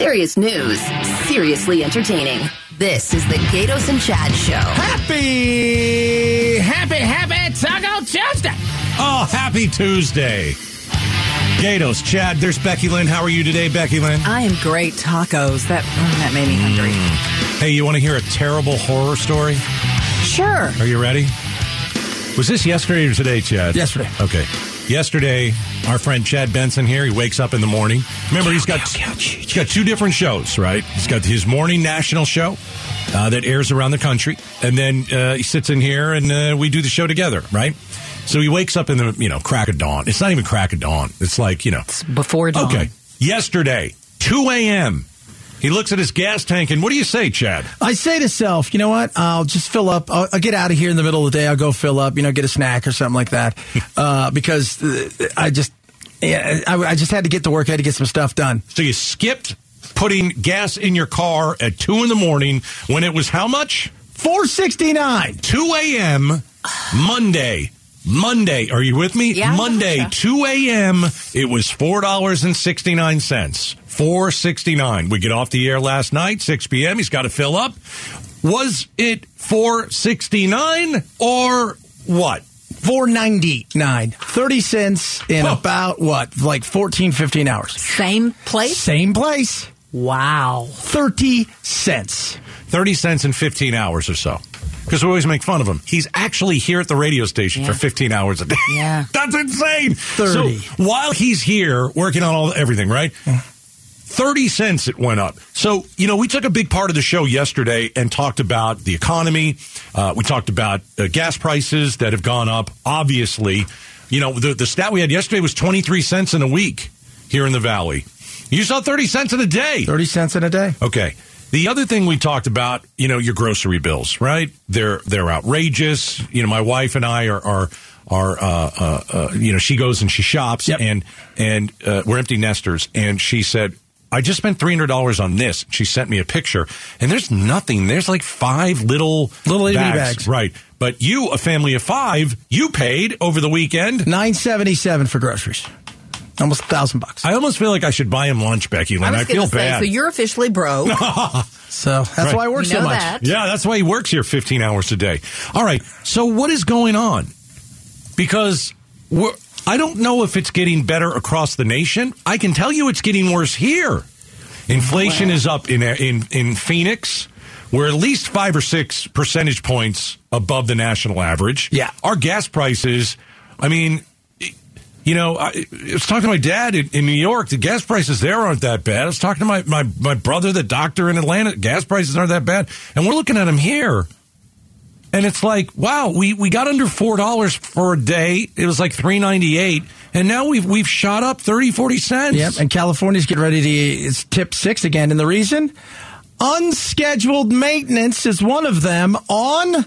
Serious news, seriously entertaining. This is the Gaydos and Chad Show. Happy, happy, happy Taco Tuesday. Oh, happy Tuesday. Gaydos, Chad, there's Becky Lynn. How are you today, Becky Lynn? I am great. Tacos. That mm, that made me hungry. Hey, you want to hear a terrible horror story? Sure. Are you ready? Was this yesterday or today, Chad? Yesterday. Okay. Yesterday, our friend Chad Benson here, he wakes up in the morning. Remember, he's got he's got two different shows, right? He's got his morning national show uh, that airs around the country, and then uh, he sits in here and uh, we do the show together, right? So he wakes up in the you know crack of dawn. It's not even crack of dawn. It's like you know It's before dawn. okay. Yesterday, two a.m. He looks at his gas tank and what do you say, Chad? I say to self, you know what? I'll just fill up. I'll, I'll get out of here in the middle of the day. I'll go fill up. You know, get a snack or something like that. uh, because uh, I just, yeah, I, I just had to get to work. I had to get some stuff done. So you skipped putting gas in your car at two in the morning when it was how much? Four sixty nine. 2 a.m. Monday. Monday. Are you with me? Yeah, Monday, gotcha. 2 a.m. It was $4.69. 469. We get off the air last night, 6 p.m. He's got to fill up. Was it 469 or what? Four ninety nine. Thirty cents in Whoa. about what? Like 14, 15 hours. Same place. Same place. Wow. Thirty cents. 30 cents in 15 hours or so. Because we always make fun of him. He's actually here at the radio station Yeah. for 15 hours a day. Yeah. That's insane. 30. So while he's here working on all everything, right? 30 cents it went up. So, you know, we took a big part of the show yesterday and talked about the economy. Uh, we talked about uh, gas prices that have gone up. Obviously, you know, the, the stat we had yesterday was 23 cents in a week here in the Valley. You saw 30 cents in a day. Thirty cents in a day. Okay. The other thing we talked about, you know, your grocery bills, right? They're they're outrageous. You know, my wife and I are are are uh, uh, uh, you know she goes and she shops Yep. and and uh, we're empty nesters and she said. I just spent three hundred dollars on this. She sent me a picture, and there's nothing. There's like five little Little itty bags. right? But you, a family of five, you paid over the weekend. Nine seventy seven for groceries. Almost a thousand bucks. I almost feel like I should buy him lunch, Becky Lynn. I I, feel say, bad. so you're officially broke. So that's Right. why I work We so much. that. Yeah, that's why he works here 15 hours a day. All right. So what is going on? Because we're, I don't know if it's getting better across the nation. I can tell you it's getting worse here. Inflation is up in in in Phoenix. We're at least five or six percentage points above the national average. Yeah. Our gas prices, I mean, you know, I, I was talking to my dad in, in New York. The gas prices there aren't that bad. I was talking to my, my, my brother, the doctor in Atlanta. Gas prices aren't that bad. And we're looking at them here. And it's like, wow, we, we got under $4 for a day. It was like three ninety eight, And now we've, we've shot up 30, 40 cents. Yep, and California's getting ready to tip six again. And the reason? Unscheduled maintenance is one of them on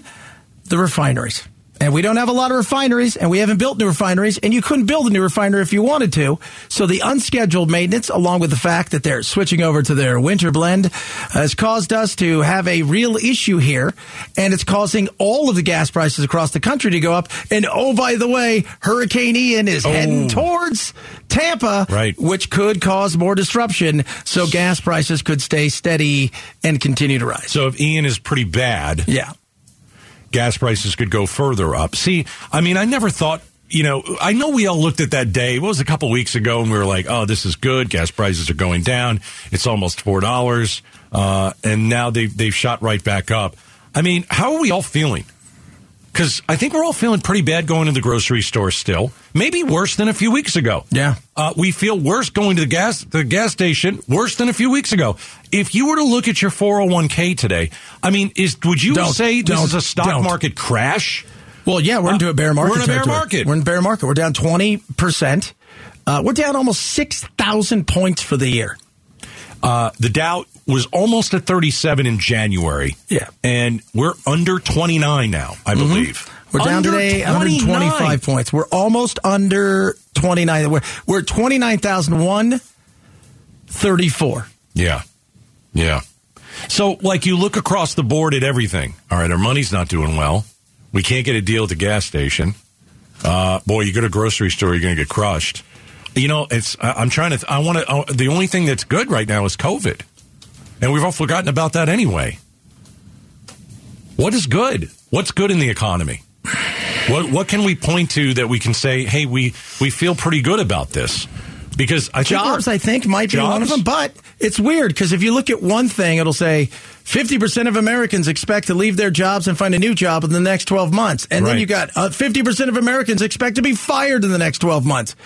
the refineries. And we don't have a lot of refineries, and we haven't built new refineries, and you couldn't build a new refinery if you wanted to. So the unscheduled maintenance, along with the fact that they're switching over to their winter blend, has caused us to have a real issue here, and it's causing all of the gas prices across the country to go up. And oh, by the way, Hurricane Ian is heading oh. towards Tampa, Right. which could cause more disruption. So gas prices could stay steady and continue to rise. So if Ian is pretty bad, yeah. Gas prices could go further up. See, I mean, I never thought, you know, I know we all looked at that day. It was a couple weeks ago, and we were like, "Oh, this is good. Gas prices are going down. It's almost four dollars." Uh, and now they they've shot right back up. I mean, how are we all feeling? Because I think we're all feeling pretty bad going to the grocery store still. Maybe worse than a few weeks ago. Yeah. Uh, we feel worse going to the gas the gas station worse than a few weeks ago. If you were to look at your 401k today, I mean, is would you Don't, say this is a stock don't. market crash? Well, yeah, we're Uh, into a bear market. we're in a bear territory. market. We're in bear market. We're down 20%. Uh, we're down almost 6,000 points for the year. Uh, the Dow was almost at 37 in January. Yeah. And we're under 29 now, I believe. We're down Under today 29. 125 points. We're almost under 29. We're, we're 29,134. Yeah. Yeah. So, like, you look across the board at everything. All right, our money's not doing well. We can't get a deal at the gas station. Uh, boy, you go to a grocery store, you're going to get crushed. You know, it's. I- I'm trying to. th- I want to. Uh, the only thing that's good right now is COVID, and we've all forgotten about that anyway. What is good? What's good in the economy? What What can we point to that we can say, hey, we we feel pretty good about this? Because I think Jobs, I think, might be one of them. But it's weird because if you look at one thing, it'll say 50% of Americans expect to leave their jobs and find a new job in the next 12 months. And then you got uh, 50% of Americans expect to be fired in the next 12 months.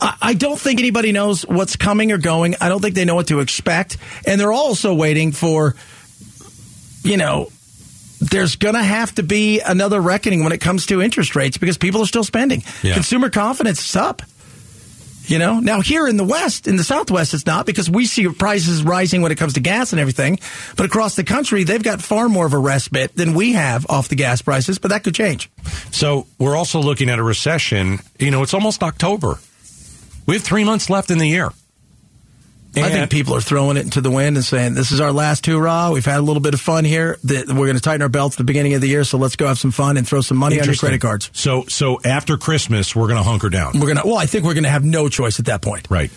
I, I don't think anybody knows what's coming or going. I don't think they know what to expect. And they're also waiting for, you know, there's going to have to be another reckoning when it comes to interest rates because people are still spending. Yeah. Consumer confidence is up. You know, now here in the West, in the Southwest, it's not because we see prices rising when it comes to gas and everything. But across the country, they've got far more of a respite than we have off the gas prices, but that could change. So we're also looking at a recession. You know, it's almost October. We have three months left in the year. I think people are throwing it into the wind and saying, this is our last hurrah. We've had a little bit of fun here. We're going to tighten our belts at the beginning of the year, so let's go have some fun and throw some money on your credit cards. So, so after Christmas, we're going to hunker down, We're going to, well, I think we're going to have no choice at that point. right?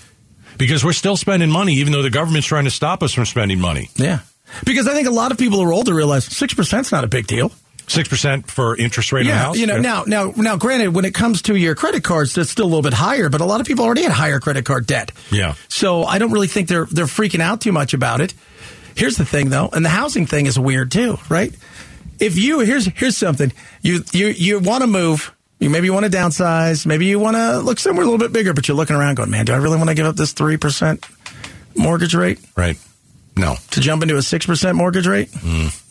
Because we're still spending money, even though the government's trying to stop us from spending money. Yeah. Because I think a lot of people who are older realize 6% is not a big deal. Six percent for interest rate on a house. you know, now, now, now, granted, when it comes to your credit cards, that's still a little bit higher, but a lot of people already had higher credit card debt. Yeah. So I don't really think they're they're freaking out too much about it. Here's the thing, though, and the housing thing is weird too, right? If you here's here's something you you you want to move. You maybe you want to downsize. Maybe you want to look somewhere a little bit bigger, but you're looking around going, man, do I really want to give up this three percent mortgage rate right? No, to jump into a six percent mortgage rate? Mm.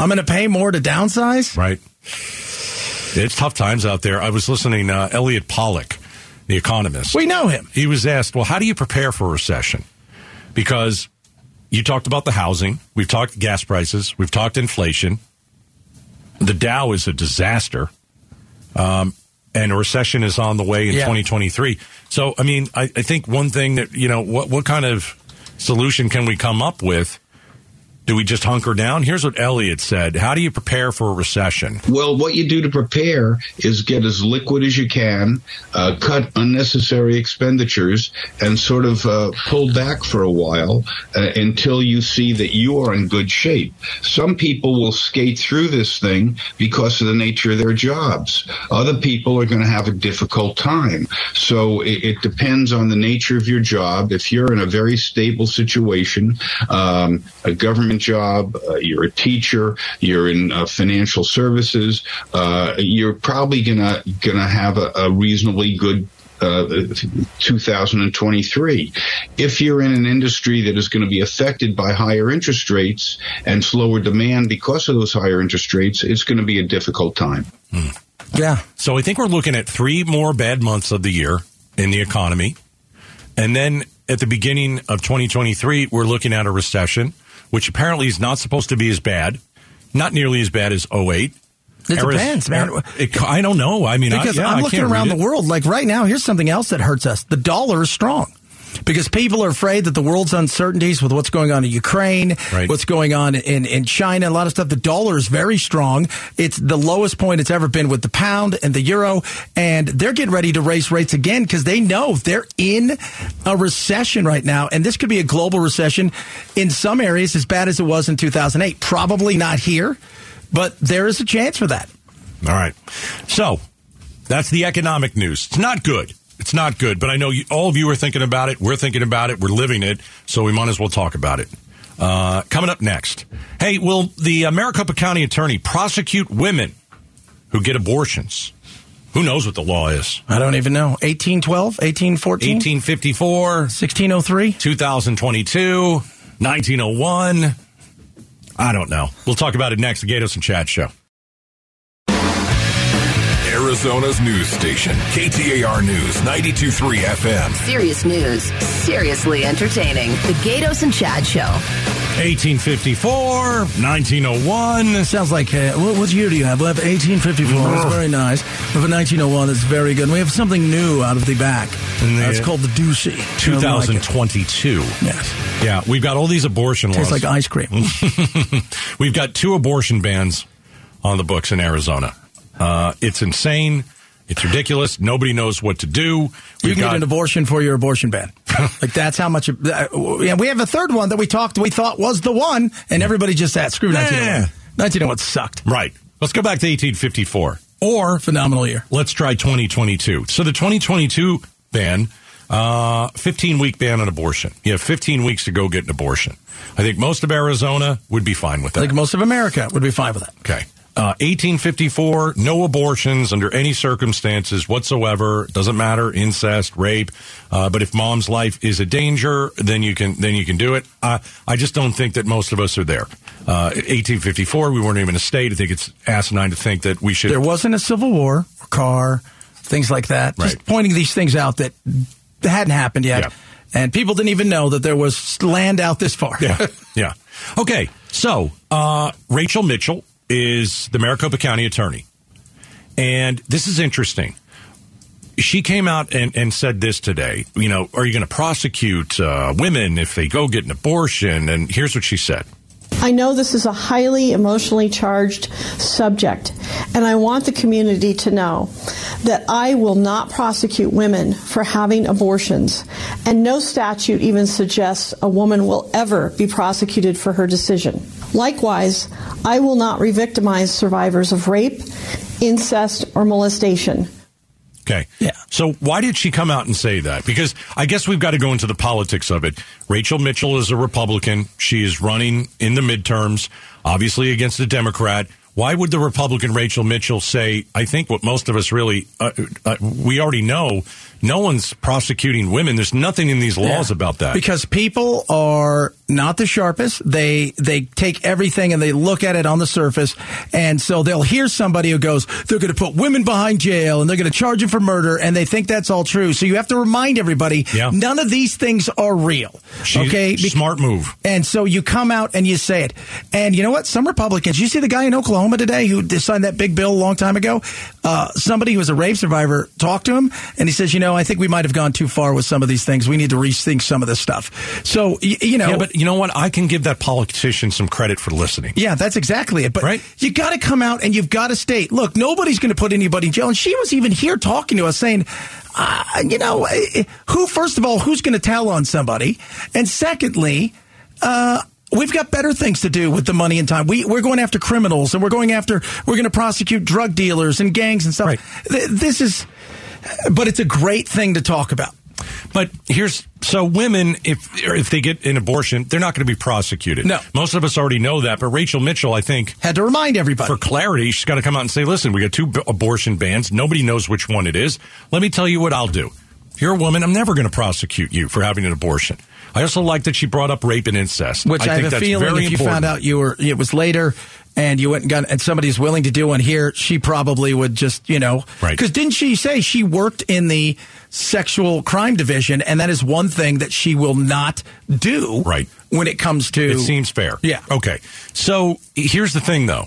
I'm going to pay more to downsize. right. It's tough times out there. I was listening. Uh, Elliott Pollack, the economist. We know him. he was asked, well, how do you prepare for a recession? Because you talked about the housing, we've talked gas prices, we've talked inflation. The Dow is a disaster. Um, and a recession is on the way in Yeah. 2023. So, I mean, I, I think one thing that, you know, what, what kind of solution can we come up with? Do we just hunker down? Here's what Elliott said. How do you prepare for a recession? Well, what you do to prepare is get as liquid as you can, uh, cut unnecessary expenditures, and sort of uh, pull back for a while uh, until you see that you are in good shape. Some people will skate through this thing because of the nature of their jobs. Other people are going to have a difficult time. So it, it depends on the nature of your job. If you're in a very stable situation, um, a government job, uh, you're a teacher, you're in uh, financial services, uh, you're probably gonna gonna have a, a reasonably good. Uh, 2023. If you're in an industry that is going to be affected by higher interest rates and slower demand because of those higher interest rates, it's going to be a difficult time. Yeah. So I think we're looking at three more bad months of the year in the economy. And then at the beginning of 2023, we're looking at a recession, which apparently is not supposed to be as bad, not nearly as bad as 08. It depends, man. It- I don't know. I mean, Because I, yeah, I looking around the world. Like right now, here's something else that hurts us. The dollar is strong. Because people are afraid that the world's uncertainties with what's going on in Ukraine, Right. what's going on in, in China, a lot of stuff. The dollar is very strong. It's the lowest point it's ever been with the pound and the euro. And they're getting ready to raise rates again because they know they're in a recession right now. And this could be a global recession in some areas as bad as it was in 2008. Probably not here, but there is a chance for that. All right. So that's the economic news. It's not good. It's not good, but I know you, all of you are thinking about it. We're thinking about it. We're living it. So we might as well talk about it. Uh, coming up next. Hey, will the uh, Maricopa County attorney prosecute women who get abortions? Who knows what the law is? I don't even know. 1812, 1814, 1854, 1603. 2022, 1901. I don't know. We'll talk about it next. The Gaydos and Chad show. Arizona's news station, KTAR News 92.3 FM. Serious news, seriously entertaining. The Gaydos and Chad Show. 1854, 1901. Sounds like, uh, what, what year do you have? We have 1854. That's very nice. We have a 1901 that's very good. And we have something new out of the back. And the- That's called the Doocy. I like 2022. Yes. Yeah, we've got all these abortion Tastes laws. Tastes like ice cream. we've got two abortion bans on the books in Arizona. Uh, it's insane. It's ridiculous. Nobody knows what to do. You We've can got- get an abortion for your abortion ban. like that's how much. Uh, yeah, we have a third one that we talked. We thought was the one, and everybody just said, "Screw 1901." Yeah. 1901 sucked. Right. Let's go back to 1854. Or Phenomenal year. let's try 2022. So the 2022 ban, uh, 15 week ban on abortion. You have 15 weeks to go get an abortion. I think most of Arizona would be fine with that. I think most of America would be fine with that. Okay. Uh, 1854, no abortions under any circumstances whatsoever. Doesn't matter, incest, rape. Uh, but if mom's life is a danger, then you can then you can do it. Uh, I just don't think that most of us are there. Uh, 1854, we weren't even a state. I think it's asinine to think that we should. There wasn't a civil war, car, things like that. Just pointing these things out that hadn't happened yet, Yeah. and people didn't even know that there was land out this far. yeah, yeah. Okay, so uh, Rachel Mitchell is the Maricopa County attorney, and this is interesting. She came out and, and said this today. You know, are you going to prosecute uh, women if they go get an abortion? And here's what she said. I know this is a highly emotionally charged subject, and I want the community to know that I will not prosecute women for having abortions, and no statute even suggests a woman will ever be prosecuted for her decision. Likewise, I will not re victimize survivors of rape, incest, or molestation. Okay. Yeah. So why did she come out and say that? Because I guess we've got to go into the politics of it. Rachel Mitchell is a Republican. She is running in the midterms, obviously against a Democrat. Why would the Republican Rachel Mitchell say, I think what most of us really, uh, uh, we already know, no one's prosecuting women. There's nothing in these laws Yeah. about that. Because people are not the sharpest. They they take everything and they look at it on the surface, and so they'll hear somebody who goes, "They're going to put women behind jail and they're going to charge them for murder," and they think that's all true. So you have to remind everybody, Yeah. none of these things are real. She- okay, Be- smart move. And so you come out and you say it. And you know what? Some Republicans, you see the guy in Oklahoma today who signed that big bill a long time ago? Uh, somebody who was a rape survivor talked to him and he says, you know, I think we might have gone too far with some of these things. We need to rethink some of this stuff. So, y- you know. yeah, but you know what? I can give that politician some credit for listening. Yeah, that's exactly it. But Right. you got to come out and you've got to state, look, nobody's going to put anybody in jail. And she was even here talking to us saying, uh, you know, eh, who, first of all, who's going to tell on somebody? And secondly, uh, We've got better things to do with the money and time. We, we're going after criminals and we're going after, we're going to prosecute drug dealers and gangs and stuff. Right. Th- This is, but it's a great thing to talk about. But here's so women, if if they get an abortion, they're not going to be prosecuted. No. most of us already know that. But Rachel Mitchell, I think, Had to remind everybody. for clarity, she's got to come out and say, "Listen, we got two b- abortion bans. Nobody knows which one it is. Let me tell you what I'll do. If you're a woman, I'm never going to prosecute you for having an abortion." I also like that she brought up rape and incest, Which I, think have a that's feeling if you important. found out you were it was later and you went and got and somebody's willing to do one here, she probably would just you know Right. Because didn't she say she worked in the sexual crime division and that is one thing that she will not do Right. when it comes to It seems fair. Yeah. Okay. So here's the thing, though.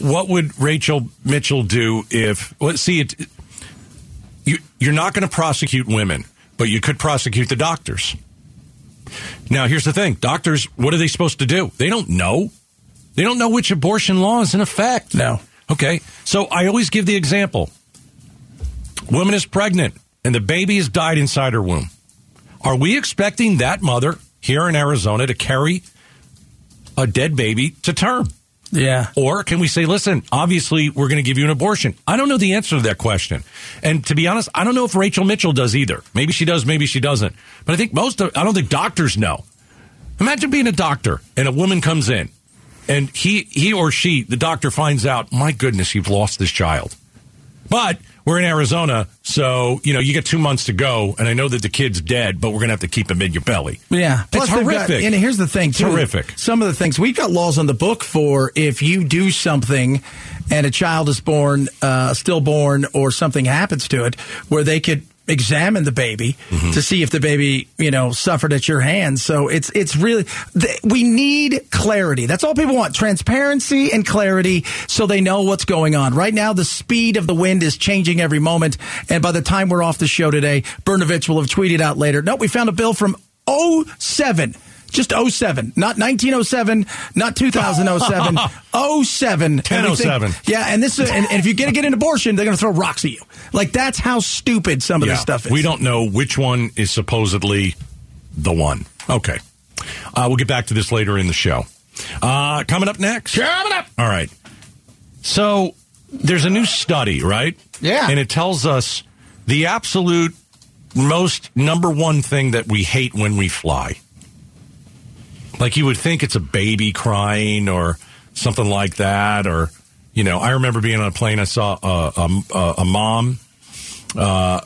What would Rachel Mitchell do if? Let's see it. You, you're not going to prosecute women, but you could prosecute the doctors. Now, here's the thing: doctors, what are they supposed to do? They don't know. They don't know which abortion law is in effect. No. Okay. So I always give the example: woman is pregnant and the baby has died inside her womb. Are we expecting that mother here in Arizona to carry a dead baby to term? yeah Or can we say, listen, obviously we're going to give you an abortion? I don't know the answer to that question. And to be honest, I don't know if Rachel Mitchell does either. Maybe she does, maybe she doesn't. But I think most of, I don't think doctors know. Imagine being a doctor and a woman comes in and he, he or she, the doctor finds out, my goodness, you've lost this child. But we're in Arizona, so, you know, you get two months to go, and I know that the kid's dead, but we're going to have to keep him in your belly. Yeah, It's they've got- horrific. and here's the thing, too. horrific. Some of the things we've got laws on the book for if you do something and a child is born, uh, stillborn, or something happens to it, where they could examine the baby Mm-hmm. to see if the baby, you know, suffered at your hands. So it's it's really th- we need clarity. That's all people want: transparency and clarity, so they know what's going on. Right now, the speed of the wind is changing every moment, and by the time we're off the show today, Brnovich will have tweeted out later. No, we found a bill from 07 Just 07. Not 1907, not 2007. 07. 1007. Yeah, and this is, and, and if you get, to get an abortion, they're going to throw rocks at you. Like, that's how stupid some of Yeah. this stuff is. We don't know which one is supposedly the one. Okay. Uh, we'll get back to this later in the show. Uh, coming up next. Coming up. All right. So there's a new study, right? Yeah. And it tells us the absolute most number one thing that we hate when we fly. Like you would think it's a baby crying or something like that, or you know, I remember being on a plane. I saw a, a, a mom uh,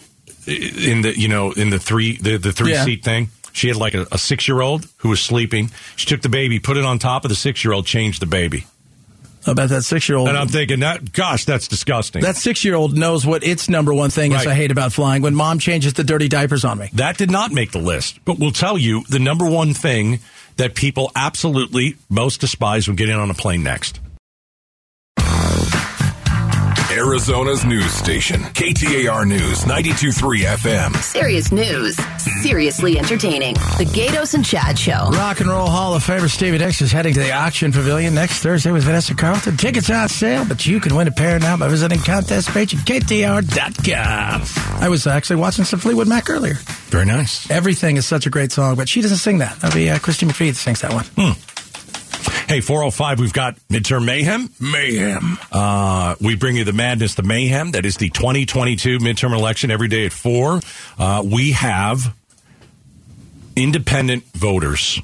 in the you know in the three the, the three Yeah. seat thing. She had like a, a six year old who was sleeping. She took the baby, put it on top of the six year old, changed the baby. Bet that six year old. And I'm thinking that, gosh, that's disgusting. That six year old knows what its number one thing is I hate about flying when mom changes the dirty diapers on me. that did not make the list, but we'll tell you the number one thing that people absolutely most despise when getting on a plane next. Arizona's news station, KTAR News 923 FM. Serious news, seriously entertaining. The Gaydos and Chad Show. Rock and Roll Hall of Famer Stevie Nicks is heading to the auction pavilion next Thursday with Vanessa Carlton. Tickets on sale, but you can win a pair now by visiting contest page at KTAR.com. I was actually watching some Fleetwood Mac earlier. Very nice. Everything is such a great song, but she doesn't sing that. That'll be uh, Christy McVie that sings that one. Hey, 405, we've got midterm mayhem. Mayhem. Uh, we bring you the madness, the mayhem. That is the 2022 midterm election every day at 4. Uh, we have independent voters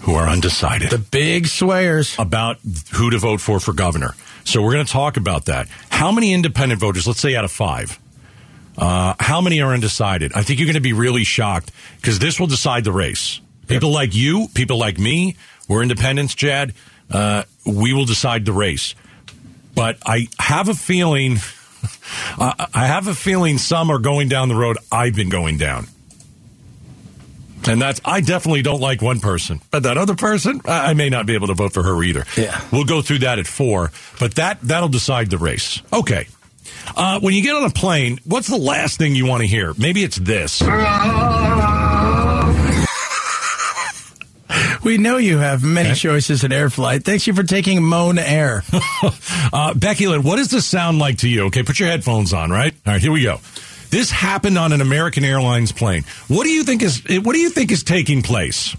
who are undecided. The big swayers. about who to vote for for governor. So we're going to talk about that. How many independent voters, let's say out of five, uh, how many are undecided? I think you're going to be really shocked because this will decide the race. People like you, people like me, we're independents, Chad. Uh, we will decide the race. But I have a feeling, I I have a feeling some are going down the road I've been going down. And that's, I definitely don't like one person, but that other person, I, I may not be able to vote for her either. Yeah. We'll go through that at four, but that, that'll decide the race. Okay. Uh, when you get on a plane, what's the last thing you want to hear? Maybe it's this. We know you have many choices in air flight. Thanks you for taking Moan Air. Uh, Becky Lynn, what does this sound like to you? Okay, put your headphones on, right? All right, here we go. This happened on an American Airlines plane. What do you think is, what do you think is taking place?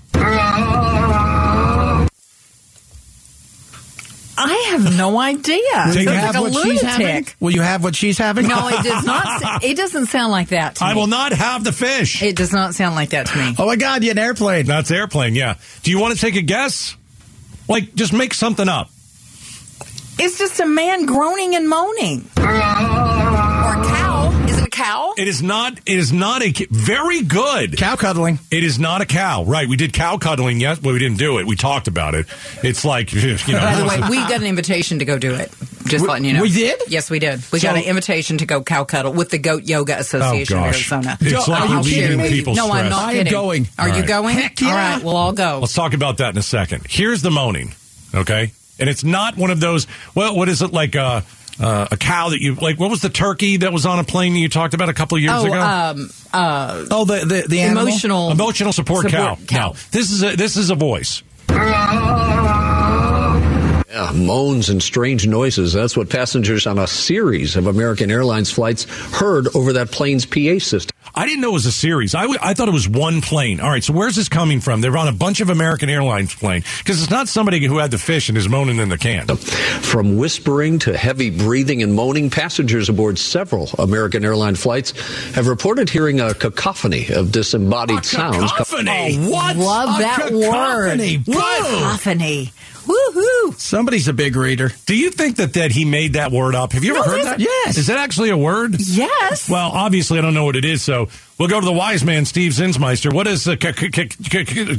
I have no idea. Will Sounds you like have a what she's having? Will you have what she's having? No, it does not. s- It doesn't sound like that to I me. will not have the fish. It does not sound like that to me. Oh my God, you had an airplane. That's airplane, yeah. Do you want to take a guess? Like, just make something up. It's just a man groaning and moaning. It is not. It is not a. Very good. Cow cuddling. It is not a cow. Right. We did cow cuddling. Yes. Well, we didn't do it. We talked about it. It's like you know. By the way, we got an invitation to go do it. Just We- letting you know. we did? Yes, we did. We got an invitation to go cow cuddle with the Goat Yoga Association Oh, of gosh. Arizona. It's Joe, like are you relieving kidding me? no, stress. I'm not I am going. Are All you going? Heck yeah. All right, we'll all go. Let's talk about that in a second. Here's the moaning. Okay. And it's not one of those. Well, what is it like? A uh, a cow that you like? What was the turkey that was on a plane you talked about a couple of years oh, ago? um, uh, Oh, the the, the animal? emotional. Emotional support, Support cow. cow. No, this is a this is a voice. Yeah, moans and strange noises. That's what passengers on a series of American Airlines flights heard over that plane's PA system. I didn't know it was a series. I, w- I thought it was one plane. All right, so where's this coming from? They're on a bunch of American Airlines plane because it's not somebody who had the fish and is moaning in the can. From whispering to heavy breathing and moaning, passengers aboard several American Airline flights have reported hearing a cacophony of disembodied sounds. Cacophony. What? Love A that cacophony. word. Woo! Cacophony. Woohoo. Somebody's a big reader. Do you think that, that he made that word up? Have you ever No, heard that? Yes. Is that actually a word? Yes. Well, obviously, I don't know what it is, so we'll go to the wise man, Steve Zinsmeister. What is uh, ca- Cacophony.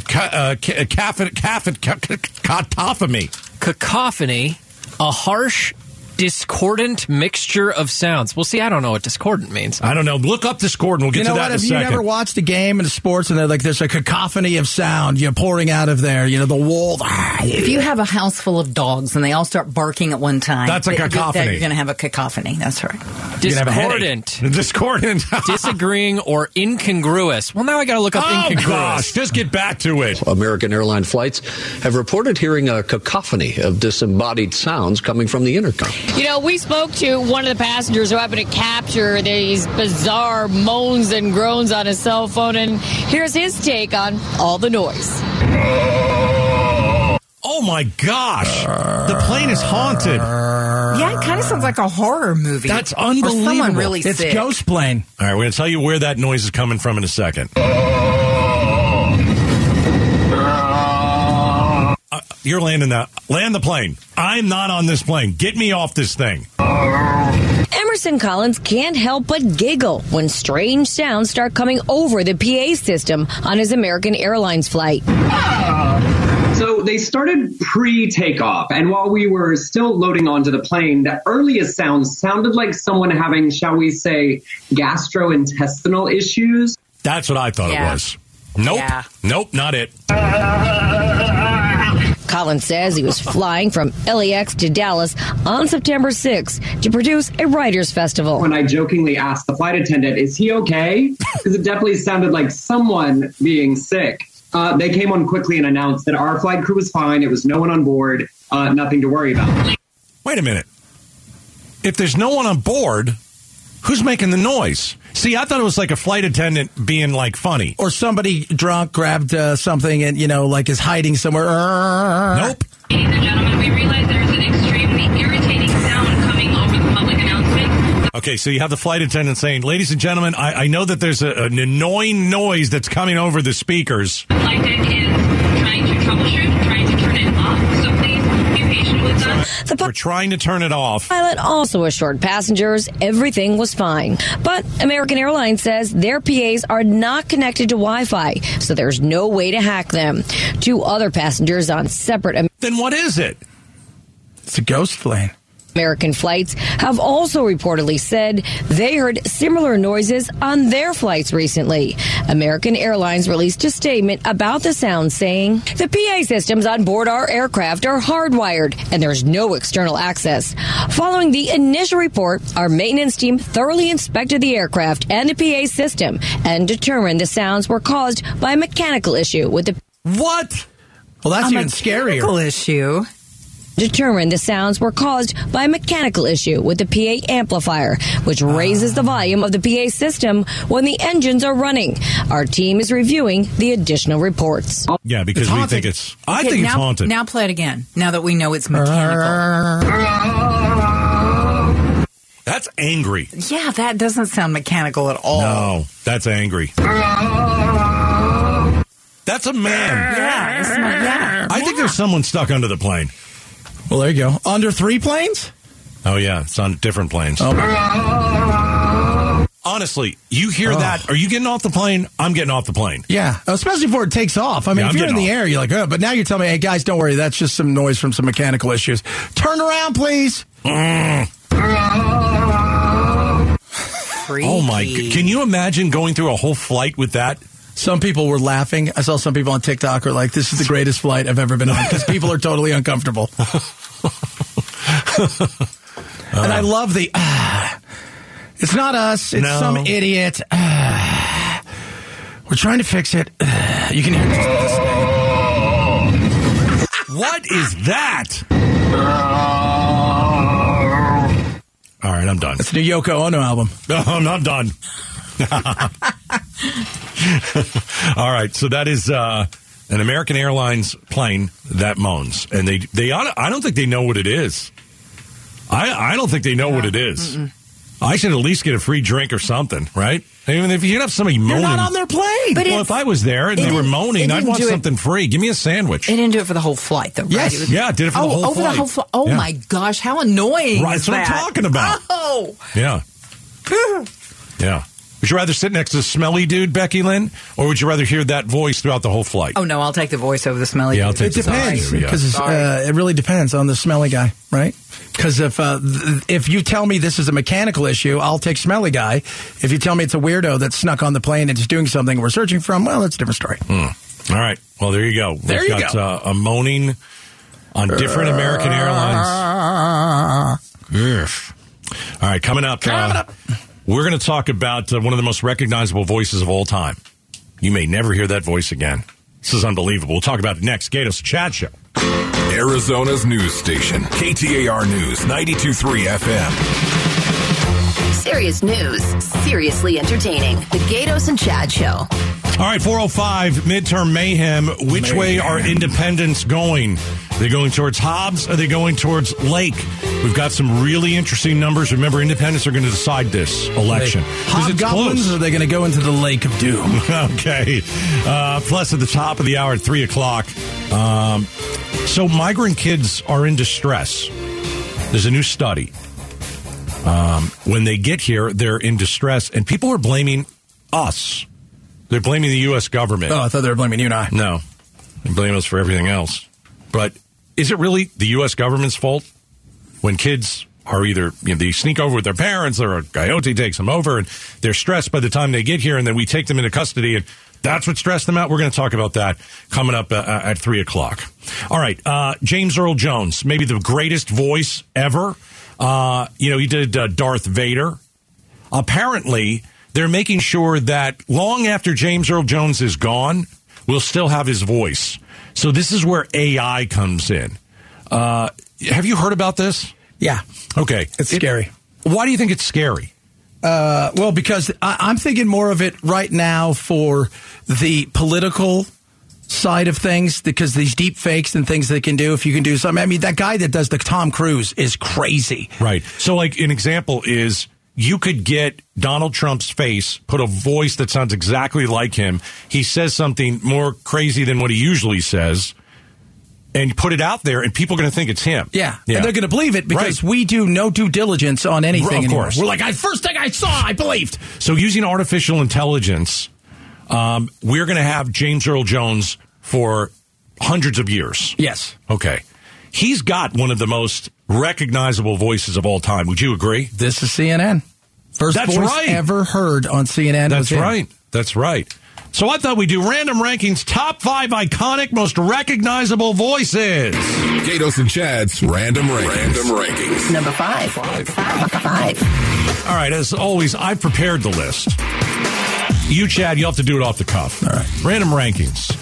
cacophony, a harsh discordant mixture of sounds. Well, see, I don't know what discordant means. I don't know. Look up discordant. we'll get you know to what? that in a Have you second. never watched a game in the sports and they're like there's a cacophony of sound you know pouring out of there? You know the wall. If you have a house full of dogs and they all start barking at one time, That's a th- th- cacophony. You're going to have a cacophony. That's right. You're gonna have a headache. Discordant. Discordant. Disagreeing or incongruous. Well, now I got to look up oh incongruous. gosh, just get back to it. American airline flights have reported hearing a cacophony of disembodied sounds coming from the intercom. You know, we spoke to one of the passengers who happened to capture these bizarre moans and groans on his cell phone, and here's his take on all the noise. Oh my gosh, the plane is haunted. Yeah, it kind of sounds like a horror movie. That's unbelievable. Or someone really it's sick. ghost plane. All right, we're going to tell you where that noise is coming from in a second. Uh, you're landing that. Land the plane. I'm not on this plane. Get me off this thing. Emerson Collins can't help but giggle when strange sounds start coming over the PA system on his American Airlines flight. So they started pre takeoff, and while we were still loading onto the plane, the earliest sounds sounded like someone having, shall we say, gastrointestinal issues. That's what I thought Yeah. it was. Nope. Yeah. Nope, not it. Collins says he was flying from LAX to Dallas on September 6th to produce a writers' festival. When I jokingly asked the flight attendant, is he okay? Because it definitely sounded like someone being sick. Uh, they came on quickly and announced that our flight crew was fine. It was no one on board, uh, nothing to worry about. Wait a minute. If there's no one on board, who's making the noise? See, I thought it was like a flight attendant being like funny. Or somebody drunk grabbed uh, something and you know like is hiding somewhere. Nope. Ladies and gentlemen, we realize there's an extremely irritating sound coming over the public announcement. Okay, so you have the flight attendant saying, "Ladies and gentlemen, I, I know that there's a, an annoying noise that's coming over the speakers." Flight deck is trying to troubleshoot, trying to turn it off, so please be patient with us. We're trying to turn it off. Pilot also assured passengers everything was fine. But American Airlines says their PAs are not connected to Wi Fi, so there's no way to hack them. Two other passengers on separate Then what is it? It's a ghost plane. American flights have also reportedly said they heard similar noises on their flights recently. American Airlines released a statement about the sound saying the PA systems on board our aircraft are hardwired and there's no external access. Following the initial report, our maintenance team thoroughly inspected the aircraft and the PA system and determined the sounds were caused by a mechanical issue with the What? Well, that's A even scarier. mechanical issue. Determined the sounds were caused by a mechanical issue with the PA amplifier, which raises the volume of the PA system when the engines are running. Our team is reviewing the additional reports. Yeah, because we think it's. I Okay, think now, it's haunted. Now play it again. Now that we know it's mechanical. That's angry. Yeah, that doesn't sound mechanical at all. No, that's angry. That's a man. Yeah, it's not, yeah. I think there's someone stuck under the plane. Well, there you go. Under three planes? Oh yeah, it's on different planes. Oh. Honestly, you hear oh. that? Are you getting off the plane? I'm getting off the plane. Yeah, especially before it takes off. I mean, Yeah, if I'm you're in getting the air, you're like, oh, but now you're telling me, hey, guys, don't worry. That's just some noise from some mechanical issues. Turn around, please. Mm. Oh my! g- Can you imagine going through a whole flight with that? Some people were laughing. I saw some people on TikTok were like, this is the greatest flight I've ever been on because people are totally uncomfortable. and I love the, ah, it's not us, it's No. some idiot. Ah, we're trying to fix it. Ah, you can hear it. What is that? All right, I'm done. It's the new Yoko Ono album. No, I'm not done. All right, so that is uh, an American Airlines plane that moans, and they they I don't think they know what it is. I I don't think they know what it is. I should at least get a free drink or something, right? I mean, if you have somebody You're moaning, not on their plane. But well, if I was there and they were moaning, I'd want do it- something free. Give me a sandwich. It didn't do it for the whole flight, though. right? Yes. It was- Yeah, did it for the oh, whole over flight. the whole flight. Oh Yeah. my gosh, how annoying! Right, is that's what I'm talking about. Oh, Yeah, yeah. Would you rather sit next to the smelly dude, Becky Lynn, or would you rather hear that voice throughout the whole flight? Oh no, I'll take the voice over the smelly. Yeah, I'll take It depends because uh, it really depends on the smelly guy, right? Because if uh, th- if you tell me this is a mechanical issue, I'll take smelly guy. If you tell me it's a weirdo that snuck on the plane and is doing something we're searching from, well, that's a different story. Hmm. All right. Well, there you go. There We've you got go. Uh, a moaning on different American Airlines. Ugh. All right, coming up. Coming uh, We're going to talk about uh, one of the most recognizable voices of all time. You may never hear that voice again. This is unbelievable. We'll talk about it next. Gaydos Chad Show. Arizona's news station, KTAR News 923 FM. Serious news, seriously entertaining. The Gaydos and Chad Show. All right, 405 midterm mayhem. Which way are independents going? Are they going towards Hobbs? Are they going towards Lake? We've got some really interesting numbers. Remember, independents are going to decide this election. Hobgoblins, or are they going to go into the lake of doom? okay. Uh, plus, at the top of the hour at 3 o'clock. Um, so, migrant kids are in distress. There's a new study. Um, when they get here, they're in distress, and people are blaming us. They're blaming the U.S. government. Oh, I thought they were blaming you and I. No, they blame us for everything else. But is it really the U.S. government's fault when kids are either you know, they sneak over with their parents or a coyote takes them over and they're stressed by the time they get here and then we take them into custody and that's what stressed them out. We're going to talk about that coming up uh, at three o'clock. All right, uh, James Earl Jones, maybe the greatest voice ever. Uh, you know, he did uh, Darth Vader. Apparently, they're making sure that long after James Earl Jones is gone, we'll still have his voice. So this is where AI comes in. Uh, have you heard about this? Yeah. Okay, It's It- scary. Why do you think it's scary? Uh, well, because I, I'm thinking more of it right now for the political side of things because these deep fakes and things they can do if you can do something. I mean, that guy that does the Tom Cruise is crazy. Right. So, like, an example is you could get Donald Trump's face, put a voice that sounds exactly like him. He says something more crazy than what he usually says, and put it out there, and people are going to think it's him. Yeah. And they're going to believe it because Right. we do no due diligence on anything Of anymore. course. We're like, I first thing I saw, I believed. So, using artificial intelligence, um, we're going to have James Earl Jones for hundreds of years. Yes. Okay. He's got one of the most recognizable voices of all time. Would you agree? This is CNN. First That's voice right. ever heard on CNN. That's right. That's right. So I thought we'd do random rankings, top five iconic, most recognizable voices. Gaydos and Chad's random rankings. Random rankings. Number five. Five. All right, as always, I've prepared the list. You, Chad, you'll have to do it off the cuff. All right. Random rankings.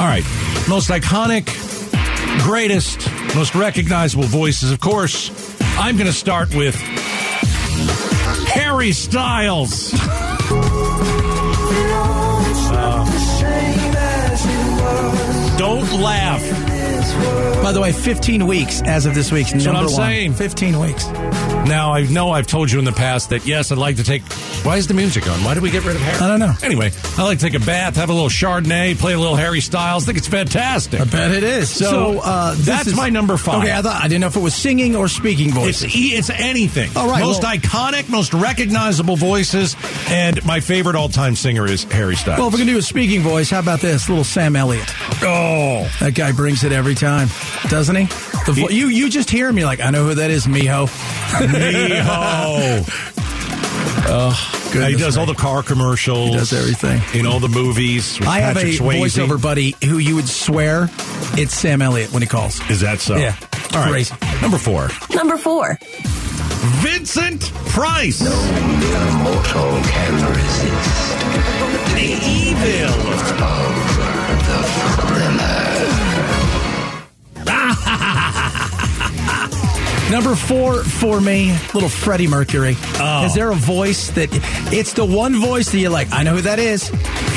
All right. Most iconic, greatest, most recognizable voices. Of course, I'm going to start with Harry Styles. Uh, don't laugh. By the way, 15 weeks as of this week's That's what number I'm one. saying. 15 weeks. Now, I know I've told you in the past that, yes, I'd like to take. Why is the music on? Why did we get rid of Harry? I don't know. Anyway, I like to take a bath, have a little Chardonnay, play a little Harry Styles. I think it's fantastic. I bet it is. So, So, uh, this that's is- my number five. Okay, I thought I didn't know if it was singing or speaking It's, voices. e- it's anything. All right, Most well- iconic, most recognizable voices. And my favorite all time singer is Harry Styles. well, if we're gonna do a speaking voice, how about this little Sam Elliott? oh. That guy brings it every time, doesn't he? The vo- you you just hear him, you're like, I know who that is, Miho. Miho. Oh, he goodness does all the car commercials. He does everything. In all the movies. with I have a Swayze. voiceover buddy who you would swear it's Sam Elliott when he calls. Is that so? Yeah. All right. Crazy. Number four. Number four. Vincent Price. No mere mortal can resist The evil. Number four for me, little Freddie Mercury. Oh. Is there a voice that it's the one voice that you're like, I know who that is?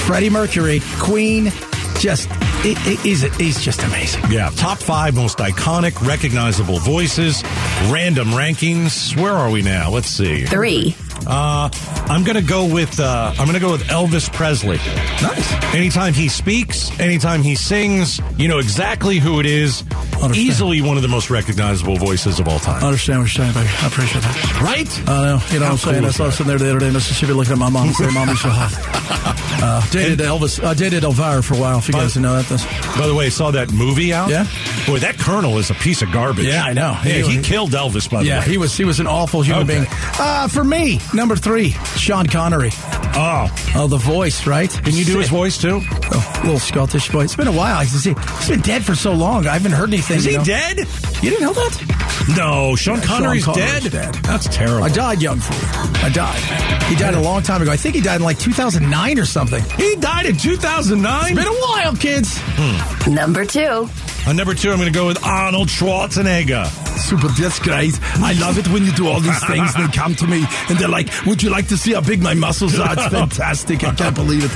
Freddie Mercury, Queen. Just he- he- he's he's just amazing. Yeah, top five most iconic, recognizable voices, random rankings. Where are we now? Let's see. Three. Uh, I'm gonna go with uh, I'm gonna go with Elvis Presley. Nice. Anytime he speaks, anytime he sings, you know exactly who it is. Understand. Easily one of the most recognizable voices of all time. I understand what you're saying, baby. I appreciate that. Right? I know. You know How what I'm saying? cool I is saw sitting there the other day in Mississippi looking at my mom and saying, Mommy's so hot. Uh, dated Elvis. I dated Elvira for a while, if you guys didn't know that. That's, By the way, saw that movie out? Yeah. Boy, that Colonel is a piece of garbage. Yeah, I know. Yeah, he, He- killed Elvis, by the yeah, way. he was he was an awful human Okay. being. Uh, for me, number three, Sean Connery. Oh. Oh, the voice, right? Can you do his voice, too? Oh, little Scottish voice. It's been a while. I see. He's been dead for so long. I haven't heard anything. Is you he know? dead? You didn't know that? No, Sean Yeah, Connery's Sean dead? dead. That's terrible. I died young for you. I died. He died a long time ago. I think he died in like 2009 or something. He died in 2009? It's been a while, kids. Hmm. Number two. On number two, I'm going to go with Arnold Schwarzenegger. Super, that's great. I love it when you do all these things. They come to me and they're like, "Would you like to see how big my muscles are?" It's fantastic. I can't believe it.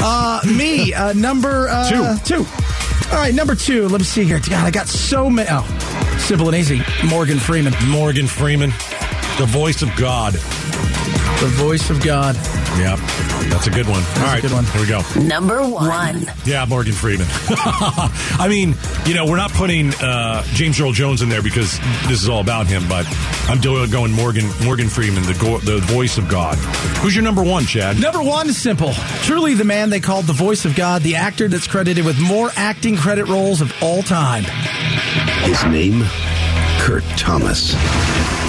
Uh, me, uh, number uh, Two. Two. All right, number two. Let me see here. God, I got so many. Oh, simple and easy. Morgan Freeman, Morgan Freeman, the voice of God. The voice of God. Yep, that's a good one. All a good one. Here we go. Number one. Yeah, Morgan Freeman. I mean, you know, we're not putting uh, James Earl Jones in there because this is all about him, but I'm still going Morgan Morgan Freeman, the go- the voice of God. Who's your number one, Chad? Number one is simple. Truly the man they called the voice of God, the actor that's credited with more acting credit roles of all time. His name, Kurt Thomas.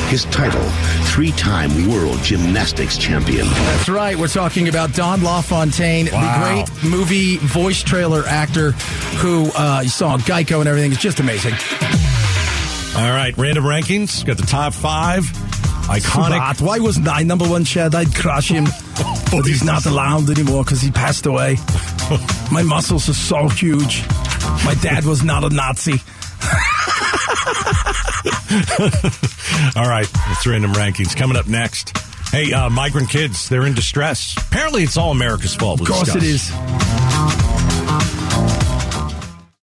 His title, three time world gymnastics champion. That's right. We're talking about Don LaFontaine, Wow. the great movie voice trailer actor who uh, you saw on Geico and everything. It's just amazing. All right, random rankings. Got the top five. Iconic. But why wasn't I number one, Chad? I'd crush him. But he's not allowed anymore because he passed away. My muscles are so huge. My dad was not a Nazi. All right, that's random rankings. Coming up next. Hey, uh, migrant kids, they're in distress. Apparently, it's all America's fault. Of course it is.